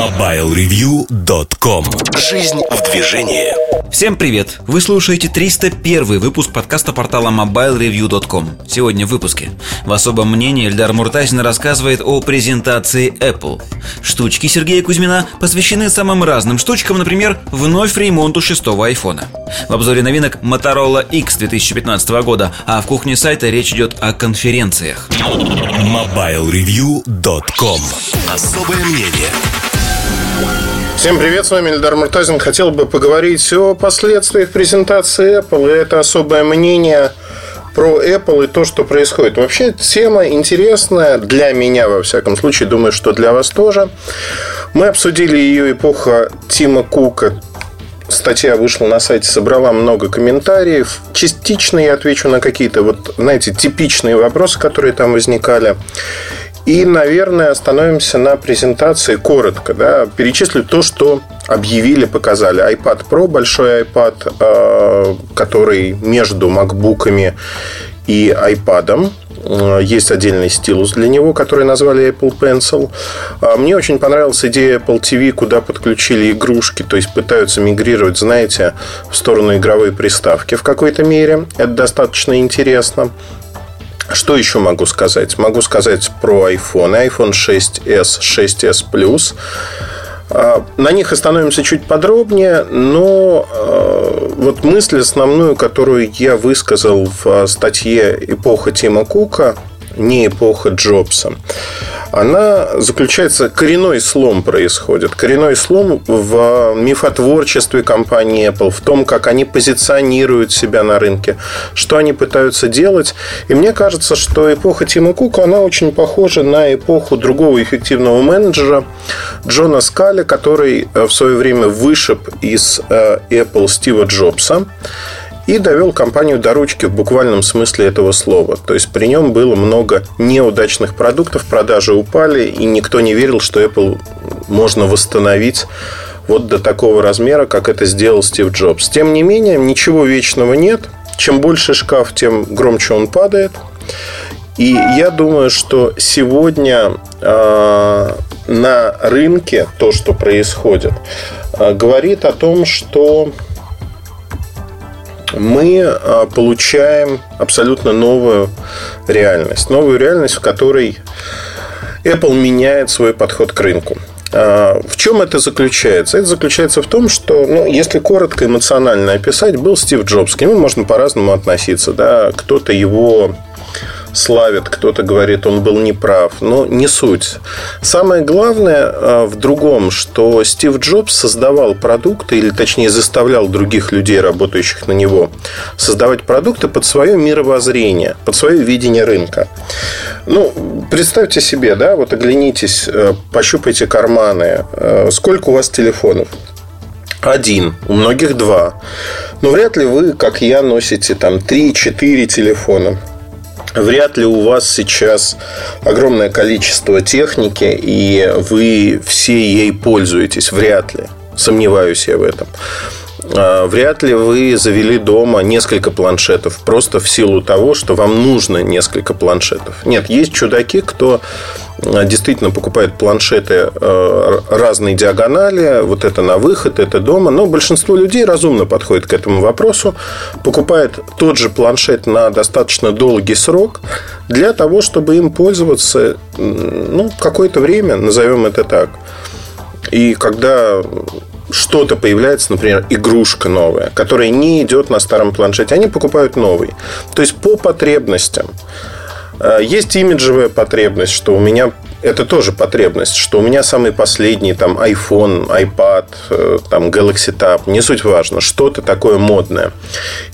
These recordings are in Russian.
MobileReview.com Жизнь в движении. Всем привет! Вы слушаете 301 выпуск подкаста портала MobileReview.com Сегодня в выпуске. В особом мнении Эльдар Муртазин рассказывает о презентации Apple. Штучки Сергея Кузьмина посвящены самым разным штучкам, например, вновь ремонту шестого айфона. В обзоре новинок Motorola X 2015 года, а в кухне сайта речь идет о конференциях. MobileReview.com Особое мнение Всем привет, с вами Эльдар Муртазин. Хотел бы поговорить о последствиях презентации Apple. Это особое мнение про Apple и то, что происходит. Вообще, тема интересная для меня, во всяком случае. Думаю, что для вас тоже. Мы обсудили ее эпоха Тима Кука. Статья вышла на сайте, собрала много комментариев. Частично я отвечу на какие-то, вот, знаете, типичные вопросы, которые там возникали. И, наверное, остановимся на презентации коротко. Да? Перечислю то, что объявили, показали. iPad Pro, большой iPad, э, который между макбуками и iPad. Э, есть отдельный стилус для него, который назвали Apple Pencil. А мне очень понравилась идея Apple TV, куда подключили игрушки, то есть пытаются мигрировать, знаете, в сторону игровой приставки в какой-то мере. Это достаточно интересно. Что еще могу сказать? Могу сказать про iPhone. iPhone 6s, 6s Plus. А, на них остановимся чуть подробнее, но а, вот мысль основную, которую я высказал в статье «Эпоха Тима Кука», не эпоха Джобса она заключается, коренной слом происходит. Коренной слом в мифотворчестве компании Apple, в том, как они позиционируют себя на рынке, что они пытаются делать. И мне кажется, что эпоха Тима Кука, она очень похожа на эпоху другого эффективного менеджера Джона Скали, который в свое время вышиб из э, Apple Стива Джобса и довел компанию до ручки в буквальном смысле этого слова. То есть при нем было много неудачных продуктов, продажи упали, и никто не верил, что Apple можно восстановить вот до такого размера, как это сделал Стив Джобс. Тем не менее, ничего вечного нет. Чем больше шкаф, тем громче он падает. И я думаю, что сегодня э, на рынке то, что происходит, э, говорит о том, что мы а, получаем абсолютно новую реальность. Новую реальность, в которой Apple меняет свой подход к рынку. А, в чем это заключается? Это заключается в том, что, ну, если коротко эмоционально описать, был Стив Джобс. К нему можно по-разному относиться. Да? Кто-то его славит, кто-то говорит, он был неправ. Но не суть. Самое главное а, в другом, что Стив Джобс создавал продукты, или точнее заставлял других людей, работающих на него, создавать продукты под свое мировоззрение, под свое видение рынка. Ну, представьте себе, да, вот оглянитесь, э, пощупайте карманы. Э, сколько у вас телефонов? Один, у многих два. Но вряд ли вы, как я, носите там 3-4 телефона. Вряд ли у вас сейчас огромное количество техники, и вы все ей пользуетесь. Вряд ли. Сомневаюсь я в этом. А, вряд ли вы завели дома несколько планшетов просто в силу того, что вам нужно несколько планшетов. Нет, есть чудаки, кто действительно покупает планшеты а, разной диагонали, вот это на выход, это дома, но большинство людей разумно подходит к этому вопросу, покупает тот же планшет на достаточно долгий срок для того, чтобы им пользоваться ну, какое-то время, назовем это так. И когда что-то появляется, например, игрушка новая, которая не идет на старом планшете, они покупают новый. То есть по потребностям. Э, есть имиджевая потребность, что у меня это тоже потребность, что у меня самый последний там iPhone, iPad, э, там Galaxy Tab, не суть важно, что-то такое модное.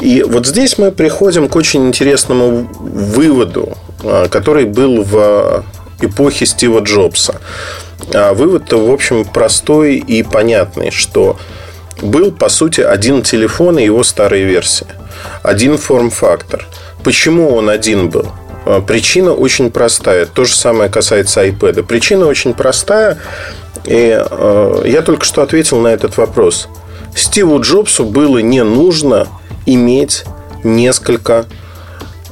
И вот здесь мы приходим к очень интересному выводу, э, который был в эпохе Стива Джобса. А вывод-то, в общем, простой и понятный, что был, по сути, один телефон и его старая версия. Один форм-фактор. Почему он один был? А, причина очень простая. То же самое касается iPad. Причина очень простая. И э, я только что ответил на этот вопрос. Стиву Джобсу было не нужно иметь несколько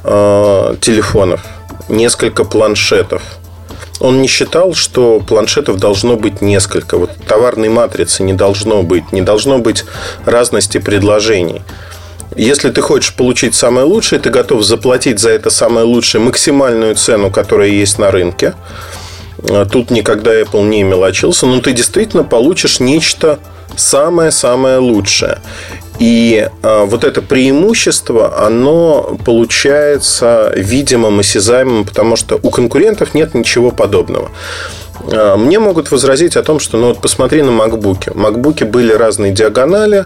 э, телефонов, несколько планшетов Он не считал, что планшетов должно быть несколько. Вот товарной матрицы не должно быть. Не должно быть разности предложений. Если ты хочешь получить самое лучшее, ты готов заплатить за это самое лучшее максимальную цену, которая есть на рынке. А тут никогда Apple не мелочился, но ты действительно получишь нечто самое-самое лучшее. И а, вот это преимущество, оно получается видимым, осязаемым, потому что у конкурентов нет ничего подобного. А, мне могут возразить о том, что ну вот посмотри на макбуки. Макбуки были разные диагонали.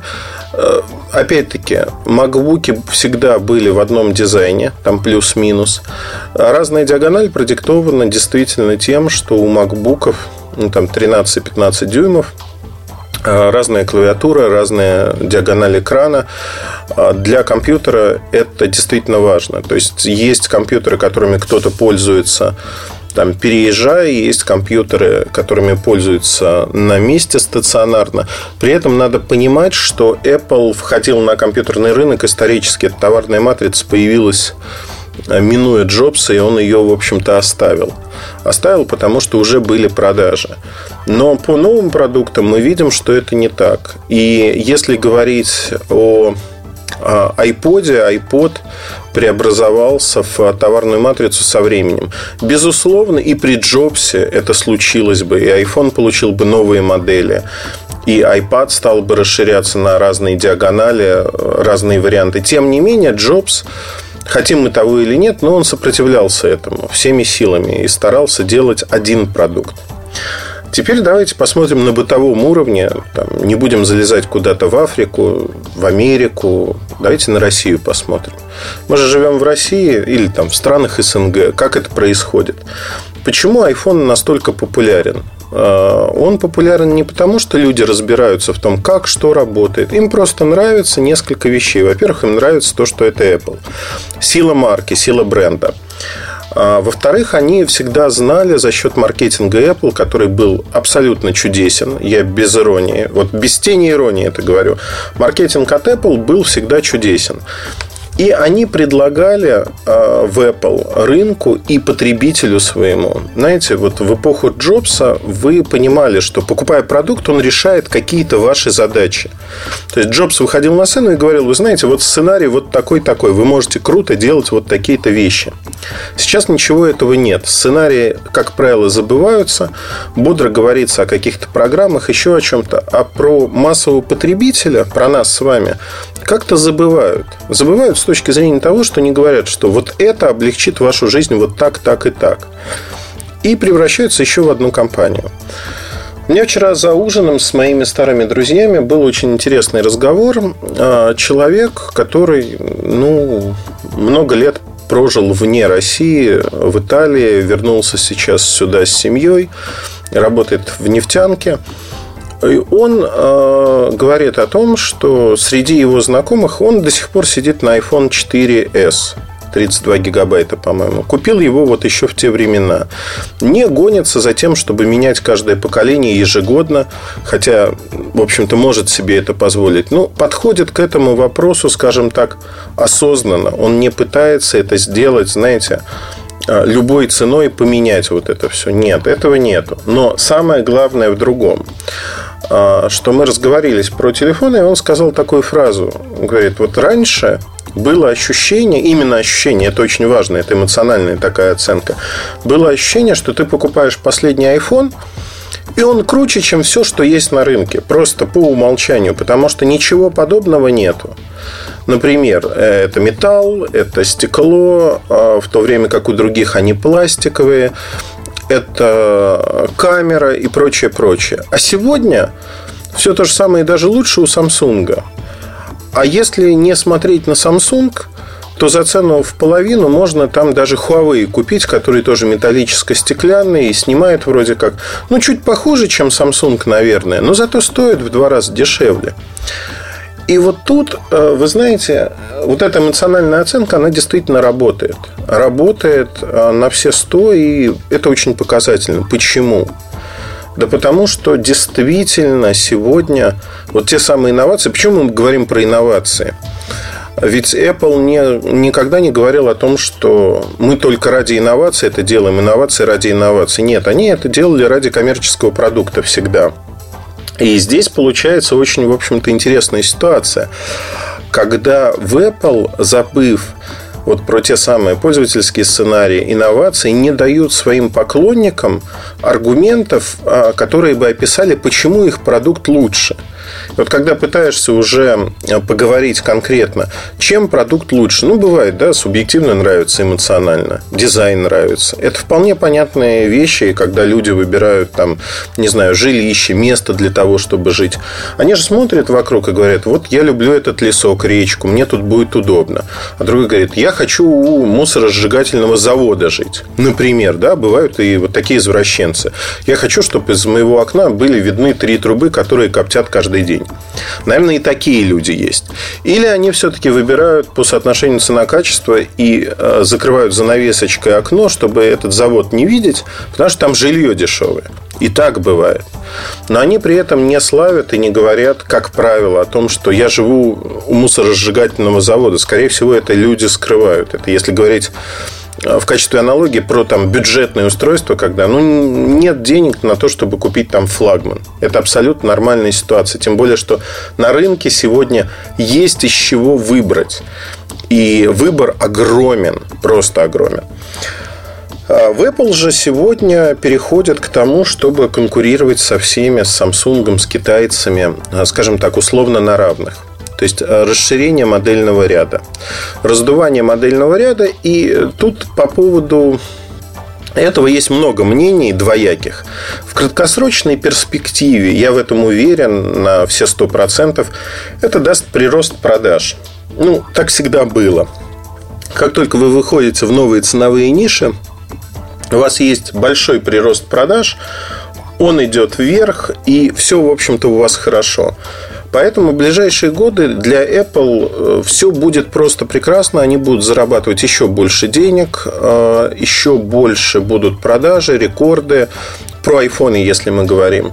А, опять-таки, макбуки всегда были в одном дизайне, там плюс-минус. Разная диагональ продиктована действительно тем, что у макбуков ну, там 13-15 дюймов разная клавиатура, разная диагональ экрана. Для компьютера это действительно важно. То есть есть компьютеры, которыми кто-то пользуется там, переезжая, есть компьютеры, которыми пользуются на месте стационарно. При этом надо понимать, что Apple входил на компьютерный рынок исторически. Эта товарная матрица появилась э, минуя Джобса, и он ее, в общем-то, оставил. Оставил, потому что уже были продажи. Но по новым продуктам мы видим, что это не так. И если говорить о iPod, iPod преобразовался в товарную матрицу со временем. Безусловно, и при Джобсе это случилось бы, и iPhone получил бы новые модели. И iPad стал бы расширяться на разные диагонали, разные варианты. Тем не менее, Джобс хотим мы того или нет, но он сопротивлялся этому всеми силами и старался делать один продукт. Теперь давайте посмотрим на бытовом уровне. Там, не будем залезать куда-то в Африку, в Америку. Давайте на Россию посмотрим. Мы же живем в России или там в странах СНГ. Как это происходит? Почему iPhone настолько популярен? А, он популярен не потому, что люди разбираются в том, как что работает. Им просто нравится несколько вещей. Во-первых, им нравится то, что это Apple. Сила марки, сила бренда. А, во-вторых, они всегда знали за счет маркетинга Apple, который был абсолютно чудесен, я без иронии, вот без тени иронии это говорю, маркетинг от Apple был всегда чудесен. И они предлагали э, в Apple рынку и потребителю своему. Знаете, вот в эпоху Джобса вы понимали, что покупая продукт, он решает какие-то ваши задачи. То есть Джобс выходил на сцену и говорил, вы знаете, вот сценарий вот такой-такой, вы можете круто делать вот такие-то вещи. Сейчас ничего этого нет. Сценарии, как правило, забываются. Бодро говорится о каких-то программах, еще о чем-то. А про массового потребителя, про нас с вами, как-то забывают. Забывают с точки зрения того, что не говорят, что вот это облегчит вашу жизнь вот так, так и так. И превращаются еще в одну компанию. Меня вчера за ужином с моими старыми друзьями был очень интересный разговор. А, человек, который ну, много лет прожил вне России, в Италии, вернулся сейчас сюда с семьей, работает в нефтянке. И он э, говорит о том, что среди его знакомых он до сих пор сидит на iPhone 4s. 32 гигабайта, по-моему. Купил его вот еще в те времена. Не гонится за тем, чтобы менять каждое поколение ежегодно, хотя, в общем-то, может себе это позволить. Ну, подходит к этому вопросу, скажем так, осознанно. Он не пытается это сделать, знаете, э, любой ценой поменять вот это все. Нет, этого нету. Но самое главное в другом. А, что мы разговорились про телефон, и он сказал такую фразу. Он говорит, вот раньше было ощущение, именно ощущение, это очень важно, это эмоциональная такая оценка, было ощущение, что ты покупаешь последний iPhone, и он круче, чем все, что есть на рынке. Просто по умолчанию. Потому что ничего подобного нету. Например, это металл, это стекло, а в то время как у других они пластиковые это камера и прочее, прочее. А сегодня все то же самое и даже лучше у Samsung. А если не смотреть на Samsung, то за цену в половину можно там даже Huawei купить, который тоже металлическо-стеклянный и снимает вроде как, ну, чуть похуже, чем Samsung, наверное, но зато стоит в два раза дешевле. И вот тут, э, вы знаете, вот эта эмоциональная оценка, она действительно работает. Работает э, на все сто, и это очень показательно. Почему? Да потому что действительно сегодня вот те самые инновации, почему мы говорим про инновации? Ведь Apple не, никогда не говорил о том, что мы только ради инноваций это делаем, инновации ради инноваций. Нет, они это делали ради коммерческого продукта всегда. И здесь получается очень, в общем-то, интересная ситуация, когда в Apple, забыв вот про те самые пользовательские сценарии, инновации не дают своим поклонникам аргументов, а, которые бы описали, почему их продукт лучше – вот когда пытаешься уже э, поговорить конкретно, чем продукт лучше, ну, бывает, да, субъективно нравится, эмоционально, дизайн нравится. Это вполне понятные вещи, когда люди выбирают там, не знаю, жилище, место для того, чтобы жить. Они же смотрят вокруг и говорят, вот я люблю этот лесок, речку, мне тут будет удобно. А другой говорит, я хочу у мусоросжигательного завода жить. Например, да, бывают и вот такие извращенцы. Я хочу, чтобы из моего окна были видны три трубы, которые коптят каждый день. Наверное, и такие люди есть. Или они все-таки выбирают по соотношению цена-качество и э, закрывают занавесочкой окно, чтобы этот завод не видеть, потому что там жилье дешевое. И так бывает. Но они при этом не славят и не говорят, как правило, о том, что я живу у мусоросжигательного завода. Скорее всего, это люди скрывают. Это если говорить в качестве аналогии про там бюджетное устройство, когда ну, нет денег на то, чтобы купить там флагман. Это абсолютно нормальная ситуация. Тем более, что на рынке сегодня есть из чего выбрать. И выбор огромен, просто огромен. А в Apple же сегодня переходят к тому, чтобы конкурировать со всеми, с Samsung, с китайцами, а, скажем так, условно на равных. То есть э, расширение модельного ряда. Раздувание модельного ряда. И тут по поводу этого есть много мнений двояких. В краткосрочной перспективе, я в этом уверен на все сто процентов, это даст прирост продаж. Ну, так всегда было. Как только вы выходите в новые ценовые ниши, у вас есть большой прирост продаж, он идет вверх, и все, в общем-то, у вас хорошо. Поэтому в ближайшие годы для Apple э, все будет просто прекрасно. Они будут зарабатывать еще больше денег, э, еще больше будут продажи, рекорды. Про iPhone, если мы говорим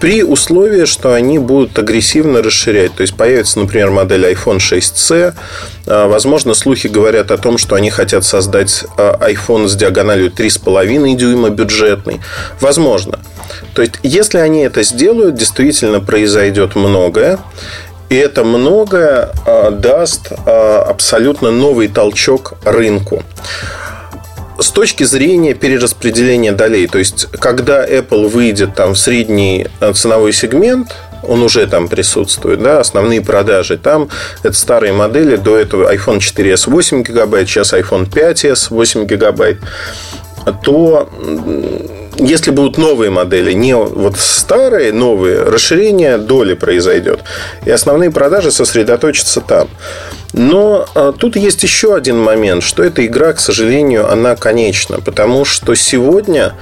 при условии, что они будут агрессивно расширять. То есть появится, например, модель iPhone 6c. Э, возможно, слухи говорят о том, что они хотят создать iPhone с диагональю 3,5 дюйма бюджетный. Возможно. То есть, если они это сделают, действительно произойдет многое. И это многое а, даст а, абсолютно новый толчок рынку. С точки зрения перераспределения долей, то есть, когда Apple выйдет там в средний а, ценовой сегмент, он уже там присутствует, да, основные продажи там, это старые модели, до этого iPhone 4s 8 гигабайт, сейчас iPhone 5s 8 гигабайт, то если будут новые модели, не вот старые, новые, расширение доли произойдет. И основные продажи сосредоточатся там. Но а, тут есть еще один момент, что эта игра, к сожалению, она конечна. Потому что сегодня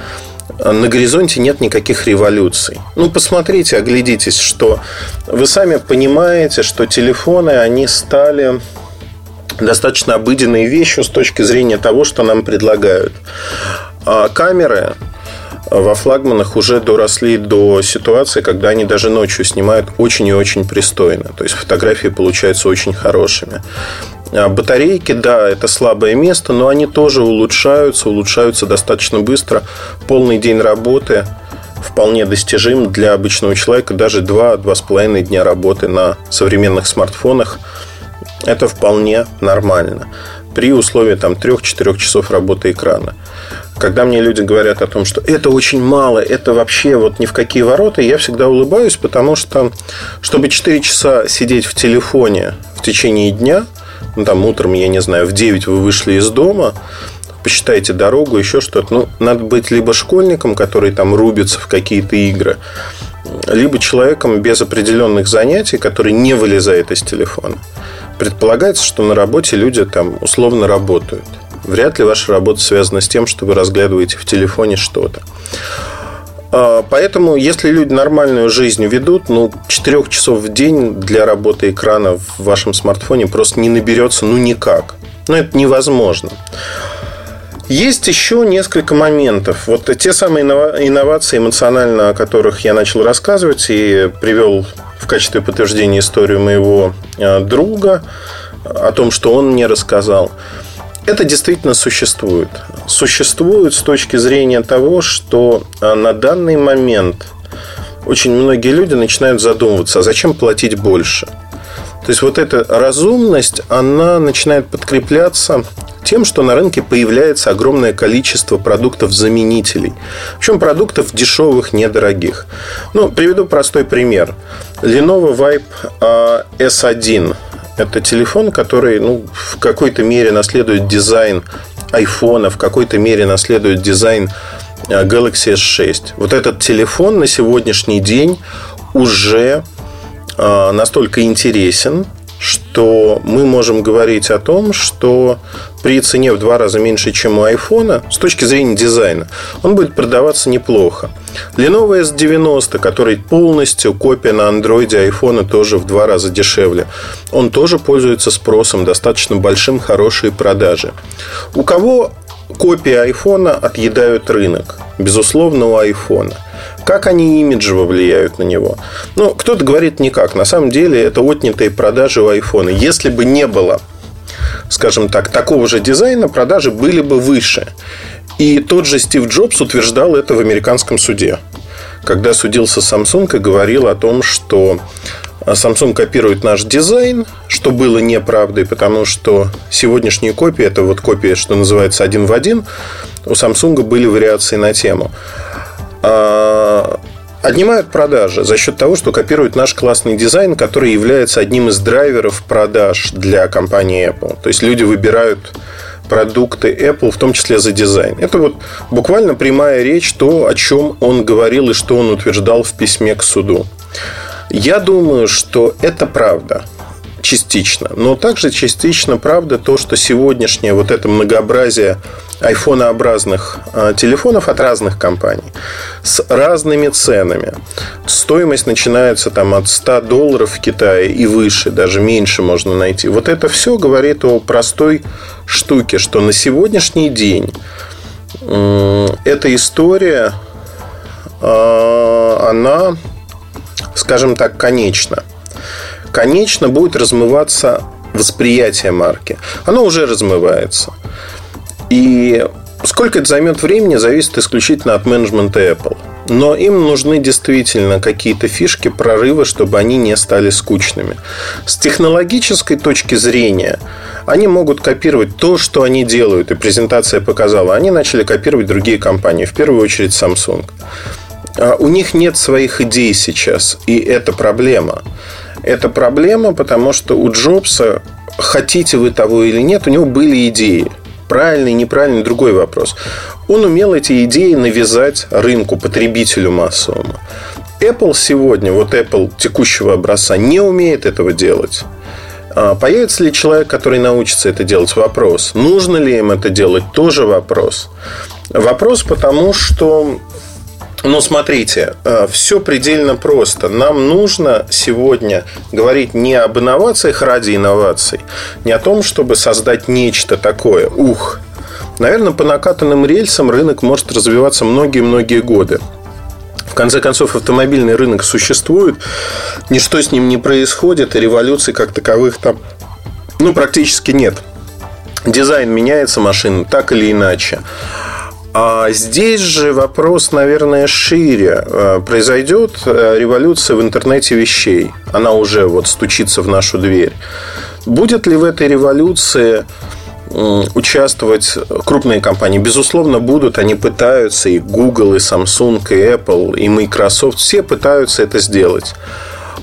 а, на горизонте нет никаких революций. Ну, посмотрите, оглядитесь, что вы сами понимаете, что телефоны, они стали достаточно обыденной вещью с точки зрения того, что нам предлагают. А камеры во флагманах уже доросли до ситуации, когда они даже ночью снимают очень и очень пристойно. То есть фотографии получаются очень хорошими. А батарейки, да, это слабое место, но они тоже улучшаются, улучшаются достаточно быстро. Полный день работы вполне достижим для обычного человека. Даже 2-2,5 дня работы на современных смартфонах это вполне нормально при условии там 3-4 часов работы экрана. Когда мне люди говорят о том, что это очень мало, это вообще вот ни в какие ворота, я всегда улыбаюсь, потому что, чтобы 4 часа сидеть в телефоне в течение дня, ну, там утром, я не знаю, в 9 вы вышли из дома, посчитайте дорогу, еще что-то. Ну, надо быть либо школьником, который там рубится в какие-то игры, либо человеком без определенных занятий, который не вылезает из телефона. Предполагается, что на работе люди там условно работают. Вряд ли ваша работа связана с тем, что вы разглядываете в телефоне что-то. А, поэтому, если люди нормальную жизнь ведут, ну, 4 часов в день для работы экрана в вашем смартфоне просто не наберется, ну, никак. Ну, это невозможно. Есть еще несколько моментов. Вот те самые инновации эмоционально, о которых я начал рассказывать и привел в качестве подтверждения историю моего а, друга, о том, что он мне рассказал. Это действительно существует. Существует с точки зрения того, что а, на данный момент очень многие люди начинают задумываться, а зачем платить больше? То есть вот эта разумность, она начинает подкрепляться тем, что на рынке появляется огромное количество продуктов-заменителей. Причем продуктов дешевых, недорогих. Ну, приведу простой пример. Lenovo Vibe S1 – это телефон, который ну, в какой-то мере наследует дизайн iPhone, в какой-то мере наследует дизайн а, Galaxy S6. Вот этот телефон на сегодняшний день уже а, настолько интересен, что мы можем говорить о том, что при цене в два раза меньше, чем у айфона, с точки зрения дизайна, он будет продаваться неплохо. Lenovo S90, который полностью копия на андроиде айфона, тоже в два раза дешевле. Он тоже пользуется спросом, достаточно большим, хорошие продажи. У кого копии айфона отъедают рынок? Безусловно, у айфона. Как они имиджево влияют на него? Ну, кто-то говорит никак. На самом деле, это отнятые продажи у айфона. Если бы не было, скажем так, такого же дизайна, продажи были бы выше. И тот же Стив Джобс утверждал это в американском суде. Когда судился Samsung и говорил о том, что Samsung копирует наш дизайн, что было неправдой, потому что сегодняшние копии, это вот копия, что называется, один в один, у Samsung были вариации на тему. Отнимают продажи за счет того, что копируют наш классный дизайн, который является одним из драйверов продаж для компании Apple. То есть люди выбирают продукты Apple, в том числе за дизайн. Это вот буквально прямая речь, то, о чем он говорил и что он утверждал в письме к суду. Я думаю, что это правда частично. Но также частично правда то, что сегодняшнее вот это многообразие айфонообразных а, телефонов от разных компаний с разными ценами. Стоимость начинается там от 100 долларов в Китае и выше, даже меньше можно найти. Вот это все говорит о простой штуке, что на сегодняшний день эта история, а, она, скажем так, конечна конечно будет размываться восприятие марки. Оно уже размывается. И сколько это займет времени, зависит исключительно от менеджмента Apple. Но им нужны действительно какие-то фишки, прорывы, чтобы они не стали скучными. С технологической точки зрения они могут копировать то, что они делают, и презентация показала. Они начали копировать другие компании, в первую очередь Samsung. А у них нет своих идей сейчас, и это проблема. Это проблема, потому что у Джобса, хотите вы того или нет, у него были идеи. Правильный, неправильный, другой вопрос. Он умел эти идеи навязать рынку, потребителю массовому. Apple сегодня, вот Apple текущего образца, не умеет этого делать. А появится ли человек, который научится это делать? Вопрос. Нужно ли им это делать? Тоже вопрос. Вопрос потому, что ну, смотрите, э, все предельно просто. Нам нужно сегодня говорить не об инновациях ради инноваций, не о том, чтобы создать нечто такое. Ух, наверное, по накатанным рельсам рынок может развиваться многие-многие годы. В конце концов, автомобильный рынок существует, ничто с ним не происходит, и революций как таковых там ну, практически нет. Дизайн меняется машин так или иначе. А здесь же вопрос, наверное, шире. Э, произойдет э, революция в интернете вещей. Она уже вот стучится в нашу дверь. Будет ли в этой революции участвовать крупные компании. Безусловно, будут. Они пытаются. И Google, и Samsung, и Apple, и Microsoft. Все пытаются это сделать.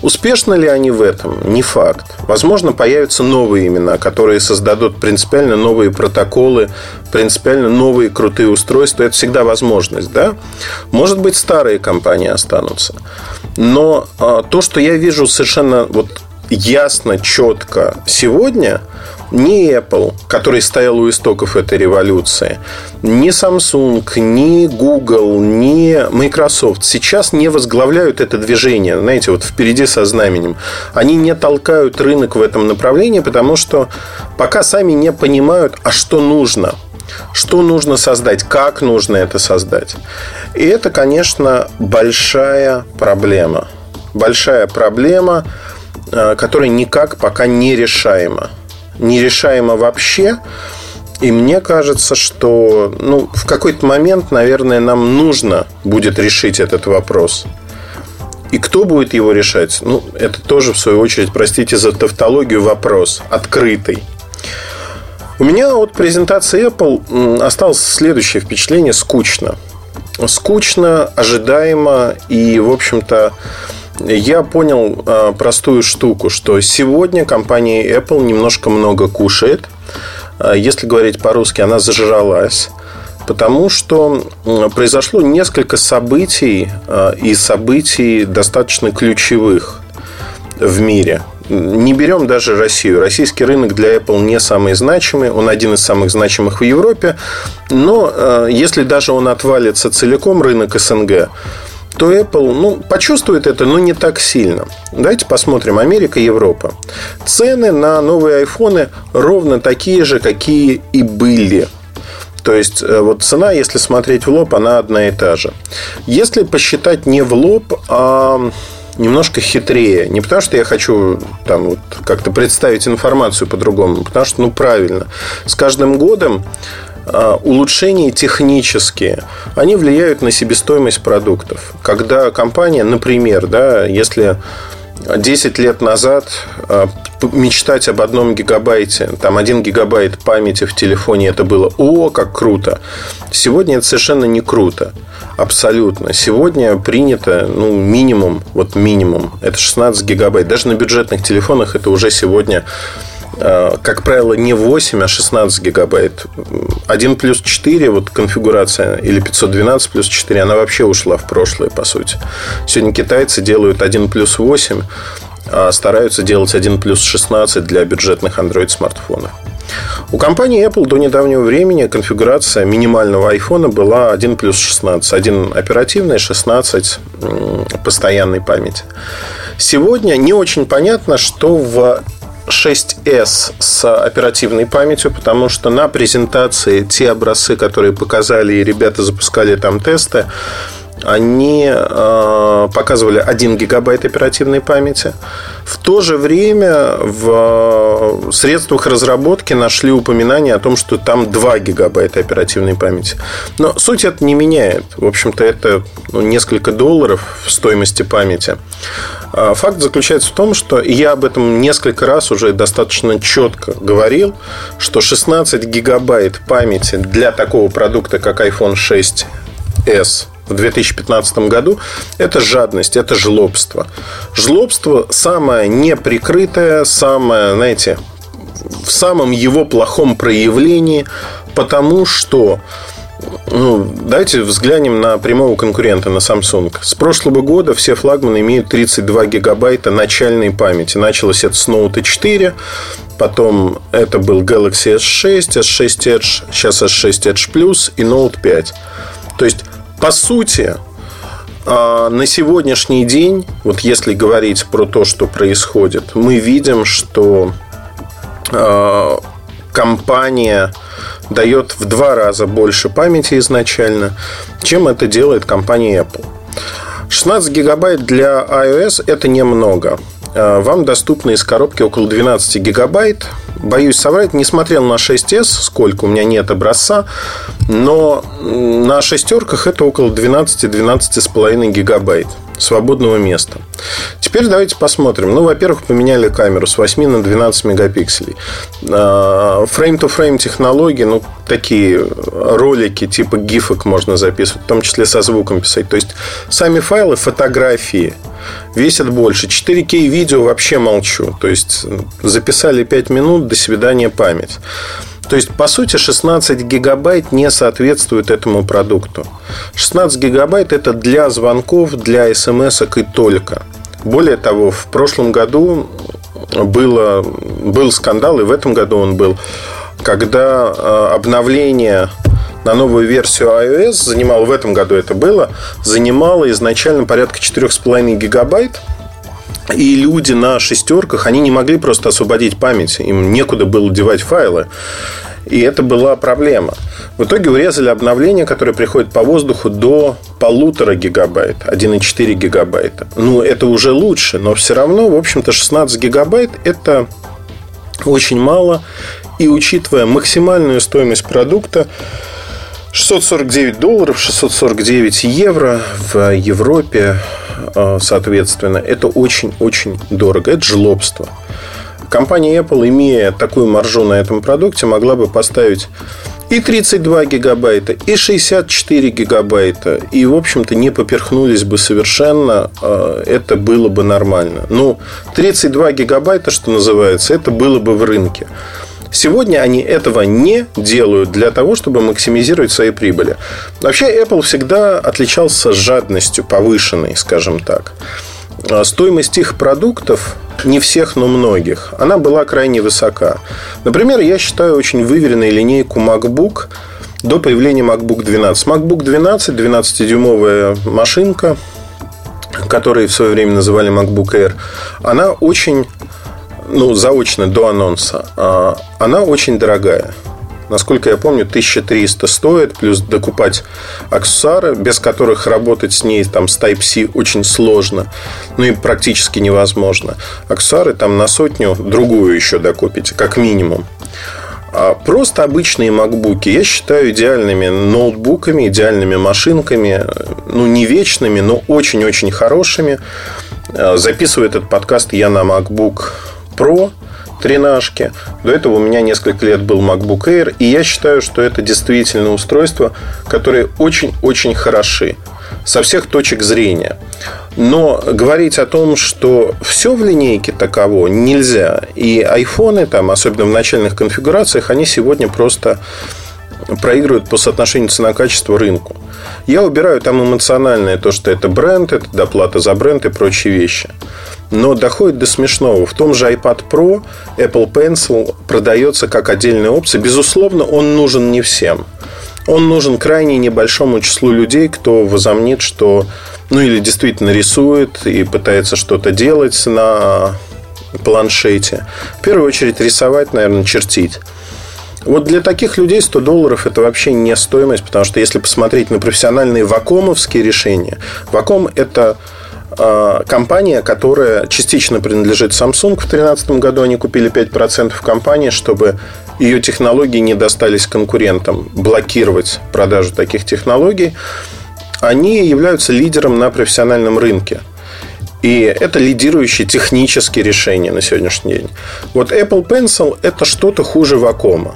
Успешны ли они в этом? Не факт. Возможно, появятся новые имена, которые создадут принципиально новые протоколы, принципиально новые крутые устройства. Это всегда возможность, да? Может быть, старые компании останутся. Но а, то, что я вижу совершенно вот ясно, четко сегодня – ни Apple, который стоял у истоков этой революции, ни Samsung, ни Google, ни Microsoft сейчас не возглавляют это движение, знаете, вот впереди со знаменем. Они не толкают рынок в этом направлении, потому что пока сами не понимают, а что нужно – что нужно создать, как нужно это создать. И это, конечно, большая проблема. Большая проблема, э, которая никак пока не решаема нерешаемо вообще. И мне кажется, что ну, в какой-то момент, наверное, нам нужно будет решить этот вопрос. И кто будет его решать? Ну, это тоже, в свою очередь, простите за тавтологию, вопрос открытый. У меня от презентации Apple осталось следующее впечатление – скучно. Скучно, ожидаемо и, в общем-то, я понял а, простую штуку, что сегодня компания Apple немножко много кушает. А, если говорить по-русски, она зажралась. Потому что произошло несколько событий а, и событий достаточно ключевых в мире – не берем даже Россию. Российский рынок для Apple не самый значимый. Он один из самых значимых в Европе. Но э, если даже он отвалится целиком, рынок СНГ, то Apple ну, почувствует это, но не так сильно. Давайте посмотрим. Америка, Европа. Цены на новые айфоны ровно такие же, какие и были. То есть, э, вот цена, если смотреть в лоб, она одна и та же. Если посчитать не в лоб, а немножко хитрее. Не потому, что я хочу там вот, как-то представить информацию по-другому, потому что, ну, правильно. С каждым годом а, улучшения технические, они влияют на себестоимость продуктов. Когда компания, например, да, если 10 лет назад а, мечтать об одном гигабайте, там один гигабайт памяти в телефоне, это было о, как круто. Сегодня это совершенно не круто. Абсолютно. Сегодня принято, ну, минимум, вот минимум, это 16 гигабайт. Даже на бюджетных телефонах это уже сегодня а, как правило, не 8, а 16 гигабайт. 1 плюс 4, вот конфигурация, или 512 плюс 4, она вообще ушла в прошлое, по сути. Сегодня китайцы делают 1 плюс 8, а стараются делать 1 плюс 16 для бюджетных Android смартфонов. У компании Apple до недавнего времени конфигурация минимального iPhone была 1 плюс 16. Один оперативный, 16 постоянной памяти. Сегодня не очень понятно, что в 6S с оперативной памятью, потому что на презентации те образцы, которые показали, и ребята запускали там тесты, они э, показывали 1 гигабайт оперативной памяти. В то же время в средствах разработки нашли упоминание о том, что там 2 гигабайта оперативной памяти. Но суть это не меняет. В общем-то, это ну, несколько долларов в стоимости памяти. А факт заключается в том, что я об этом несколько раз уже достаточно четко говорил, что 16 гигабайт памяти для такого продукта, как iPhone 6s в 2015 году, это жадность, это жлобство. Жлобство самое неприкрытое, самое, знаете, в самом его плохом проявлении, потому что ну, давайте взглянем на прямого конкурента, на Samsung. С прошлого года все флагманы имеют 32 гигабайта начальной памяти. Началось это с Note 4, потом это был Galaxy S6, S6 Edge, сейчас S6 Edge Plus и Note 5. То есть по сути, а, на сегодняшний день, вот если говорить про то, что происходит, мы видим, что а, компания дает в два раза больше памяти изначально, чем это делает компания Apple. 16 гигабайт для iOS это немного. А, вам доступно из коробки около 12 гигабайт. Боюсь соврать, не смотрел на 6s, сколько, у меня нет образца, но на шестерках это около 12-12,5 гигабайт свободного места. Теперь давайте посмотрим. Ну, во-первых, поменяли камеру с 8 на 12 мегапикселей. Фрейм-то-фрейм технологии, ну, такие ролики типа гифок можно записывать, в том числе со звуком писать. То есть, сами файлы, фотографии весят больше. 4К видео вообще молчу. То есть, записали 5 минут, до свидания, память. То есть, по сути, 16 гигабайт не соответствует этому продукту. 16 гигабайт это для звонков, для смс и только. Более того, в прошлом году было, был скандал, и в этом году он был, когда э, обновление на новую версию iOS занимало, в этом году это было, занимало изначально порядка 4,5 гигабайт. И люди на шестерках, они не могли просто освободить память. Им некуда было девать файлы. И это была проблема. В итоге урезали обновление, которое приходит по воздуху до полутора гигабайт, 1,4 гигабайта. Ну, это уже лучше, но все равно, в общем-то, 16 гигабайт – это очень мало. И учитывая максимальную стоимость продукта, 649 долларов, 649 евро в Европе, соответственно, это очень-очень дорого. Это жлобство. Компания Apple, имея такую маржу на этом продукте, могла бы поставить и 32 гигабайта, и 64 гигабайта. И, в общем-то, не поперхнулись бы совершенно. А, это было бы нормально. Ну, 32 гигабайта, что называется, это было бы в рынке. Сегодня они этого не делают для того, чтобы максимизировать свои прибыли. Вообще, Apple всегда отличался жадностью повышенной, скажем так. А стоимость их продуктов не всех, но многих, она была крайне высока. Например, я считаю очень выверенной линейку MacBook до появления MacBook 12. MacBook 12, 12-дюймовая машинка, которую в свое время называли MacBook Air, она очень, ну, заочно до анонса, а, она очень дорогая. Насколько я помню, 1300 стоит, плюс докупать аксессуары, без которых работать с ней там, с Type-C очень сложно, ну и практически невозможно. Аксессуары там на сотню, другую еще докупите, как минимум. А просто обычные макбуки я считаю идеальными ноутбуками, идеальными машинками, ну не вечными, но очень-очень хорошими. А, записываю этот подкаст я на MacBook Pro – тренажки. До этого у меня несколько лет был MacBook Air, и я считаю, что это действительно устройства, которые очень-очень хороши со всех точек зрения. Но говорить о том, что все в линейке таково, нельзя. И айфоны, там, особенно в начальных конфигурациях, они сегодня просто проигрывают по соотношению цена-качество рынку. Я убираю там эмоциональное, то, что это бренд, это доплата за бренд и прочие вещи но доходит до смешного. В том же iPad Pro Apple Pencil продается как отдельная опция. Безусловно, он нужен не всем. Он нужен крайне небольшому числу людей, кто возомнит, что ну или действительно рисует и пытается что-то делать на планшете. В первую очередь рисовать, наверное, чертить. Вот для таких людей 100 долларов это вообще не стоимость, потому что если посмотреть на профессиональные вакомовские решения, ваком это а, компания, которая частично принадлежит Samsung. В 2013 году они купили 5% компании, чтобы ее технологии не достались конкурентам, блокировать продажу таких технологий. Они являются лидером на профессиональном рынке. И это лидирующие технические решения на сегодняшний день. Вот Apple Pencil – это что-то хуже Вакома.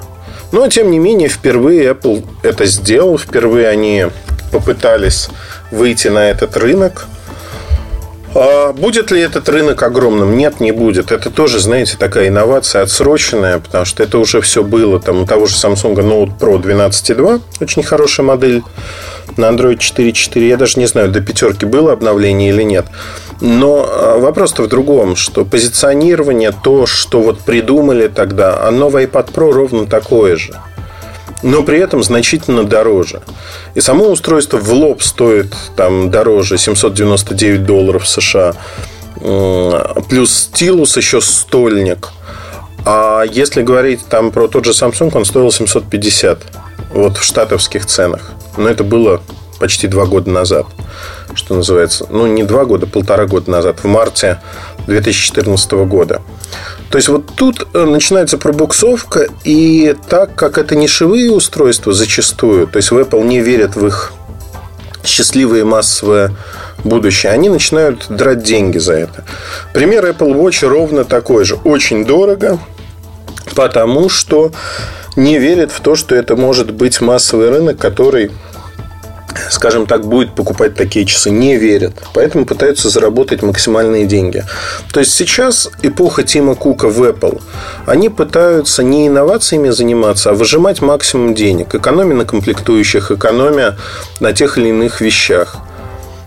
Но, тем не менее, впервые Apple это сделал. Впервые они попытались выйти на этот рынок – а будет ли этот рынок огромным? Нет, не будет. Это тоже, знаете, такая инновация отсроченная, потому что это уже все было. Там у того же Samsung Note Pro 12.2, очень хорошая модель на Android 4.4. Я даже не знаю, до пятерки было обновление или нет. Но а, вопрос-то в другом, что позиционирование, то, что вот придумали тогда, а новый iPad Pro ровно такое же – но при этом значительно дороже. И само устройство в лоб стоит там дороже 799 долларов США. Плюс стилус еще стольник. А если говорить там про тот же Samsung, он стоил 750. Вот в штатовских ценах. Но это было почти два года назад. Что называется. Ну, не два года, полтора года назад. В марте 2014 года. То есть вот тут э, начинается пробуксовка, и так как это нишевые устройства зачастую, то есть в Apple не верят в их счастливое массовое будущее, они начинают драть деньги за это. Пример Apple Watch ровно такой же. Очень дорого, потому что не верят в то, что это может быть массовый рынок, который скажем так, будет покупать такие часы, не верят. Поэтому пытаются заработать максимальные деньги. То есть сейчас эпоха Тима Кука в Apple. Они пытаются не инновациями заниматься, а выжимать максимум денег. Экономия на комплектующих, экономия на тех или иных вещах.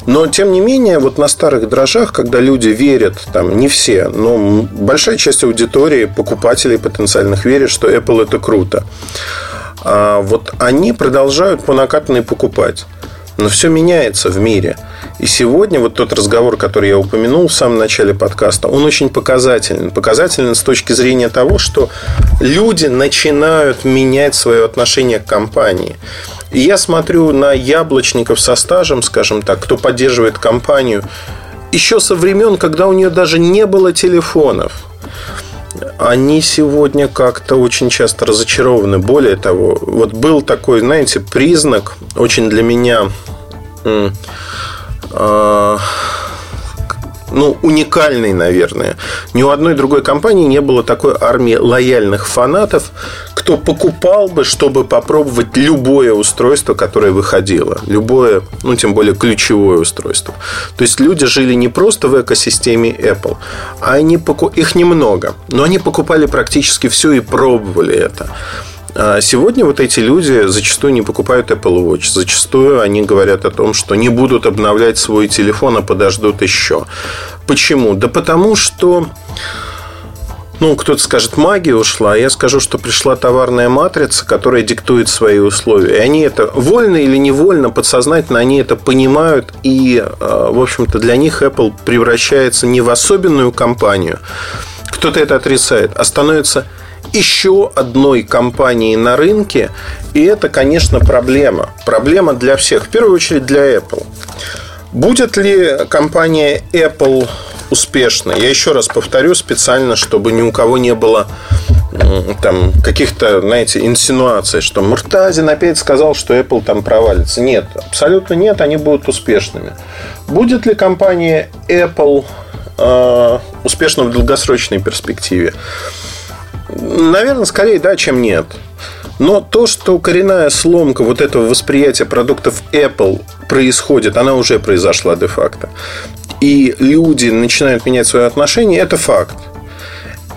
Но, тем не менее, вот на старых дрожжах, когда люди верят, там не все, но большая часть аудитории, покупателей потенциальных верит, что Apple это круто. А вот они продолжают по накатанной покупать. Но все меняется в мире. И сегодня вот тот разговор, который я упомянул в самом начале подкаста, он очень показателен. Показателен с точки зрения того, что люди начинают менять свое отношение к компании. Я смотрю на яблочников со стажем, скажем так, кто поддерживает компанию, еще со времен, когда у нее даже не было телефонов. они сегодня как-то очень часто разочарованы. Более того, вот был такой, знаете, признак очень для меня а, ну, уникальный, наверное. Ни у одной другой компании не было такой армии лояльных фанатов, кто покупал бы, чтобы попробовать любое устройство, которое выходило. Любое, ну, тем более ключевое устройство. То есть люди жили не просто в экосистеме Apple, а они поку... их немного, но они покупали практически все и пробовали это. А сегодня вот эти люди зачастую не покупают Apple Watch. Зачастую они говорят о том, что не будут обновлять свой телефон, а подождут еще. Почему? Да потому что ну, кто-то скажет, магия ушла, а я скажу, что пришла товарная матрица, которая диктует свои условия. И они это вольно или невольно, подсознательно, они это понимают, и, а, в общем-то, для них Apple превращается не в особенную компанию, кто-то это отрицает, а становится еще одной компанией на рынке, и это, конечно, проблема. Проблема для всех, в первую очередь для Apple. Будет ли компания Apple успешной? Я еще раз повторю специально, чтобы ни у кого не было там каких-то, знаете, инсинуаций, что Муртазин опять сказал, что Apple там провалится. Нет, абсолютно нет, они будут успешными. Будет ли компания Apple э, успешна в долгосрочной перспективе? Наверное, скорее да, чем нет. Но то, что коренная сломка вот этого восприятия продуктов Apple происходит, она уже произошла де-факто. И люди начинают менять свои отношения, это факт.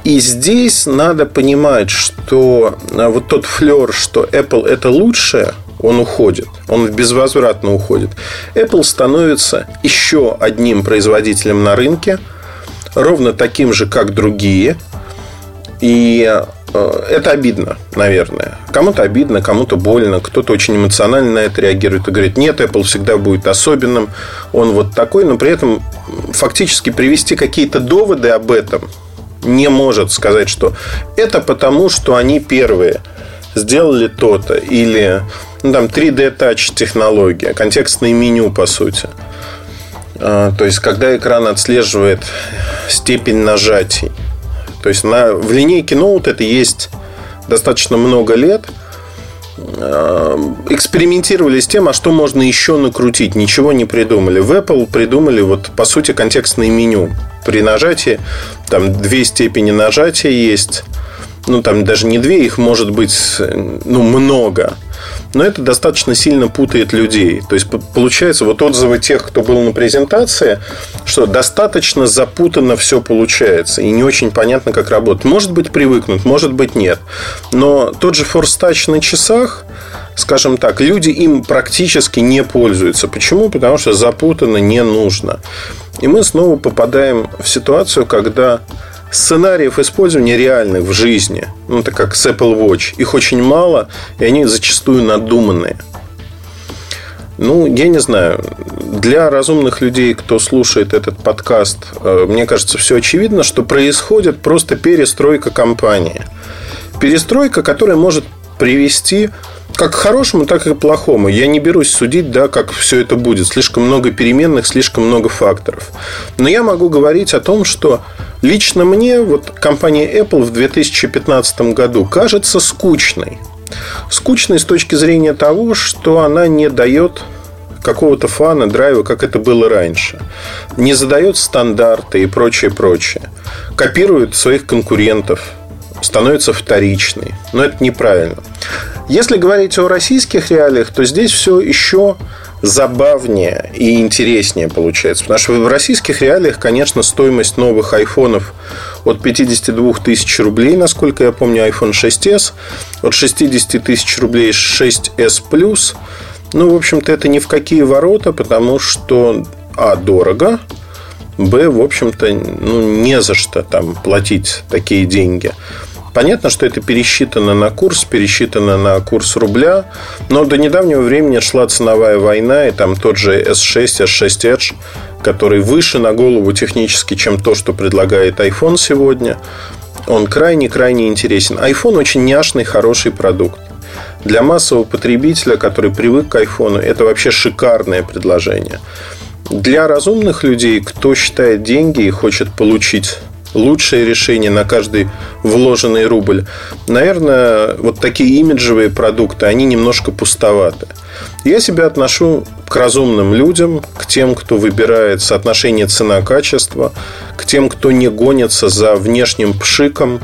И здесь надо понимать, что а, вот тот флер, что Apple это лучшее, он уходит, он безвозвратно уходит. Apple становится еще одним производителем на рынке, ровно таким же, как другие – и э, это обидно, наверное. Кому-то обидно, кому-то больно, кто-то очень эмоционально на это реагирует и говорит, нет, Apple всегда будет особенным, он вот такой, но при этом фактически привести какие-то доводы об этом не может сказать, что это потому, что они первые сделали то-то, или ну, там 3D Touch технология, контекстное меню, по сути. А, то есть, когда экран отслеживает степень нажатий, то есть на, в линейке Note это есть достаточно много лет. Э, экспериментировали с тем, а что можно еще накрутить. Ничего не придумали. В Apple придумали, вот, по сути, контекстное меню. При нажатии, там две степени нажатия есть. Ну, там даже не две, их может быть ну, много но это достаточно сильно путает людей. То есть получается вот отзывы тех, кто был на презентации, что достаточно запутанно все получается и не очень понятно, как работает. Может быть, привыкнут, может быть, нет. Но тот же Touch на часах, скажем так, люди им практически не пользуются. Почему? Потому что запутанно не нужно. И мы снова попадаем в ситуацию, когда сценариев использования реальных в жизни, ну, так как с Apple Watch, их очень мало, и они зачастую надуманные. Ну, я не знаю. Для разумных людей, кто слушает этот подкаст, э, мне кажется, все очевидно, что происходит просто перестройка компании. Перестройка, которая может привести как хорошему, так и плохому. Я не берусь судить, да, как все это будет. Слишком много переменных, слишком много факторов. Но я могу говорить о том, что лично мне вот компания Apple в 2015 году кажется скучной. Скучной с точки зрения того, что она не дает какого-то фана, драйва, как это было раньше. Не задает стандарты и прочее, прочее. Копирует своих конкурентов, становится вторичной. Но это неправильно. Если говорить о российских реалиях, то здесь все еще забавнее и интереснее получается. Потому что в российских реалиях, конечно, стоимость новых айфонов от 52 тысяч рублей, насколько я помню, iPhone 6s, от 60 тысяч рублей 6s Plus. Ну, в общем-то, это ни в какие ворота, потому что, а, дорого, б, в общем-то, ну, не за что там платить такие деньги. Понятно, что это пересчитано на курс, пересчитано на курс рубля, но до недавнего времени шла ценовая война, и там тот же S6, S6 Edge, который выше на голову технически, чем то, что предлагает iPhone сегодня, он крайне-крайне интересен. iPhone очень няшный, хороший продукт. Для массового потребителя, который привык к iPhone, это вообще шикарное предложение. Для разумных людей, кто считает деньги и хочет получить лучшее решение на каждый вложенный рубль. Наверное, вот такие имиджевые продукты, они немножко пустоваты. Я себя отношу к разумным людям, к тем, кто выбирает соотношение цена-качество, к тем, кто не гонится за внешним пшиком.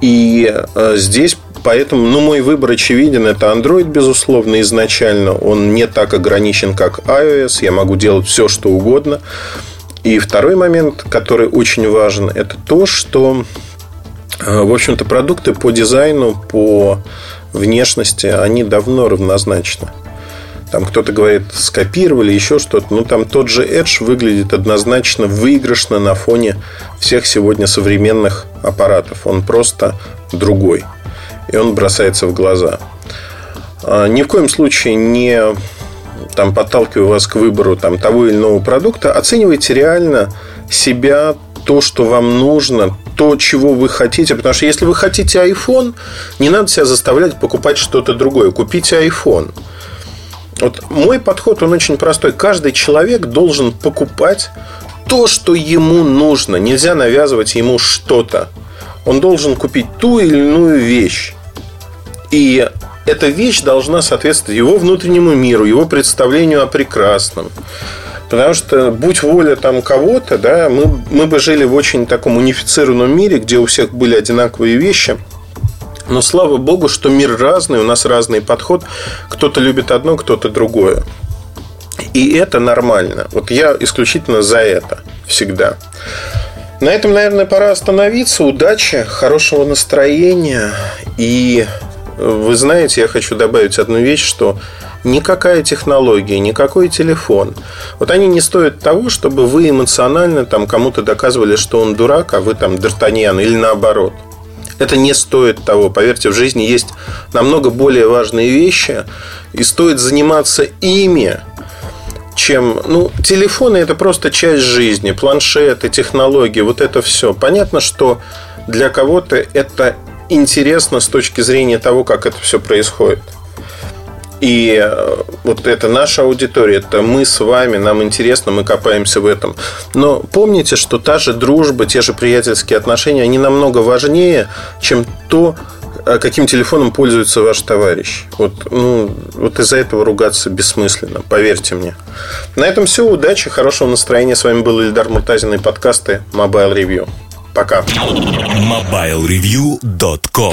И э, здесь Поэтому, ну, мой выбор очевиден. Это Android, безусловно, изначально. Он не так ограничен, как iOS. Я могу делать все, что угодно. И второй момент, который очень важен, это то, что, э, в общем-то, продукты по дизайну, по внешности, они давно равнозначны. Там кто-то говорит, скопировали еще что-то. Ну, там тот же Edge выглядит однозначно выигрышно на фоне всех сегодня современных аппаратов. Он просто другой. И он бросается в глаза. А, ни в коем случае не там, подталкиваю вас к выбору там, того или иного продукта, оценивайте реально себя, то, что вам нужно, то, чего вы хотите. Потому что если вы хотите iPhone, не надо себя заставлять покупать что-то другое. Купите iPhone. Вот мой подход, он очень простой. Каждый человек должен покупать то, что ему нужно. Нельзя навязывать ему что-то. Он должен купить ту или иную вещь. И эта вещь должна соответствовать его внутреннему миру, его представлению о прекрасном. Потому что, будь воля там кого-то, да, мы, мы бы жили в очень таком унифицированном мире, где у всех были одинаковые вещи. Но слава богу, что мир разный, у нас разный подход. Кто-то любит одно, кто-то другое. И это нормально. Вот я исключительно за это всегда. На этом, наверное, пора остановиться. Удачи, хорошего настроения и вы знаете, я хочу добавить одну вещь, что никакая технология, никакой телефон, вот они не стоят того, чтобы вы эмоционально там кому-то доказывали, что он дурак, а вы там Д'Артаньян или наоборот. Это не стоит того. Поверьте, в жизни есть намного более важные вещи, и стоит заниматься ими, чем... Ну, телефоны – это просто часть жизни, планшеты, технологии, вот это все. Понятно, что для кого-то это интересно с точки зрения того, как это все происходит. И э, вот это наша аудитория, это мы с вами, нам интересно, мы копаемся в этом. Но помните, что та же дружба, те же приятельские отношения, они намного важнее, чем то, э, каким телефоном пользуется ваш товарищ. Вот, ну, вот из-за этого ругаться бессмысленно, поверьте мне. На этом все. Удачи, хорошего настроения. С вами был Ильдар Муртазин и подкасты Mobile Review. Пока. MobileReview.com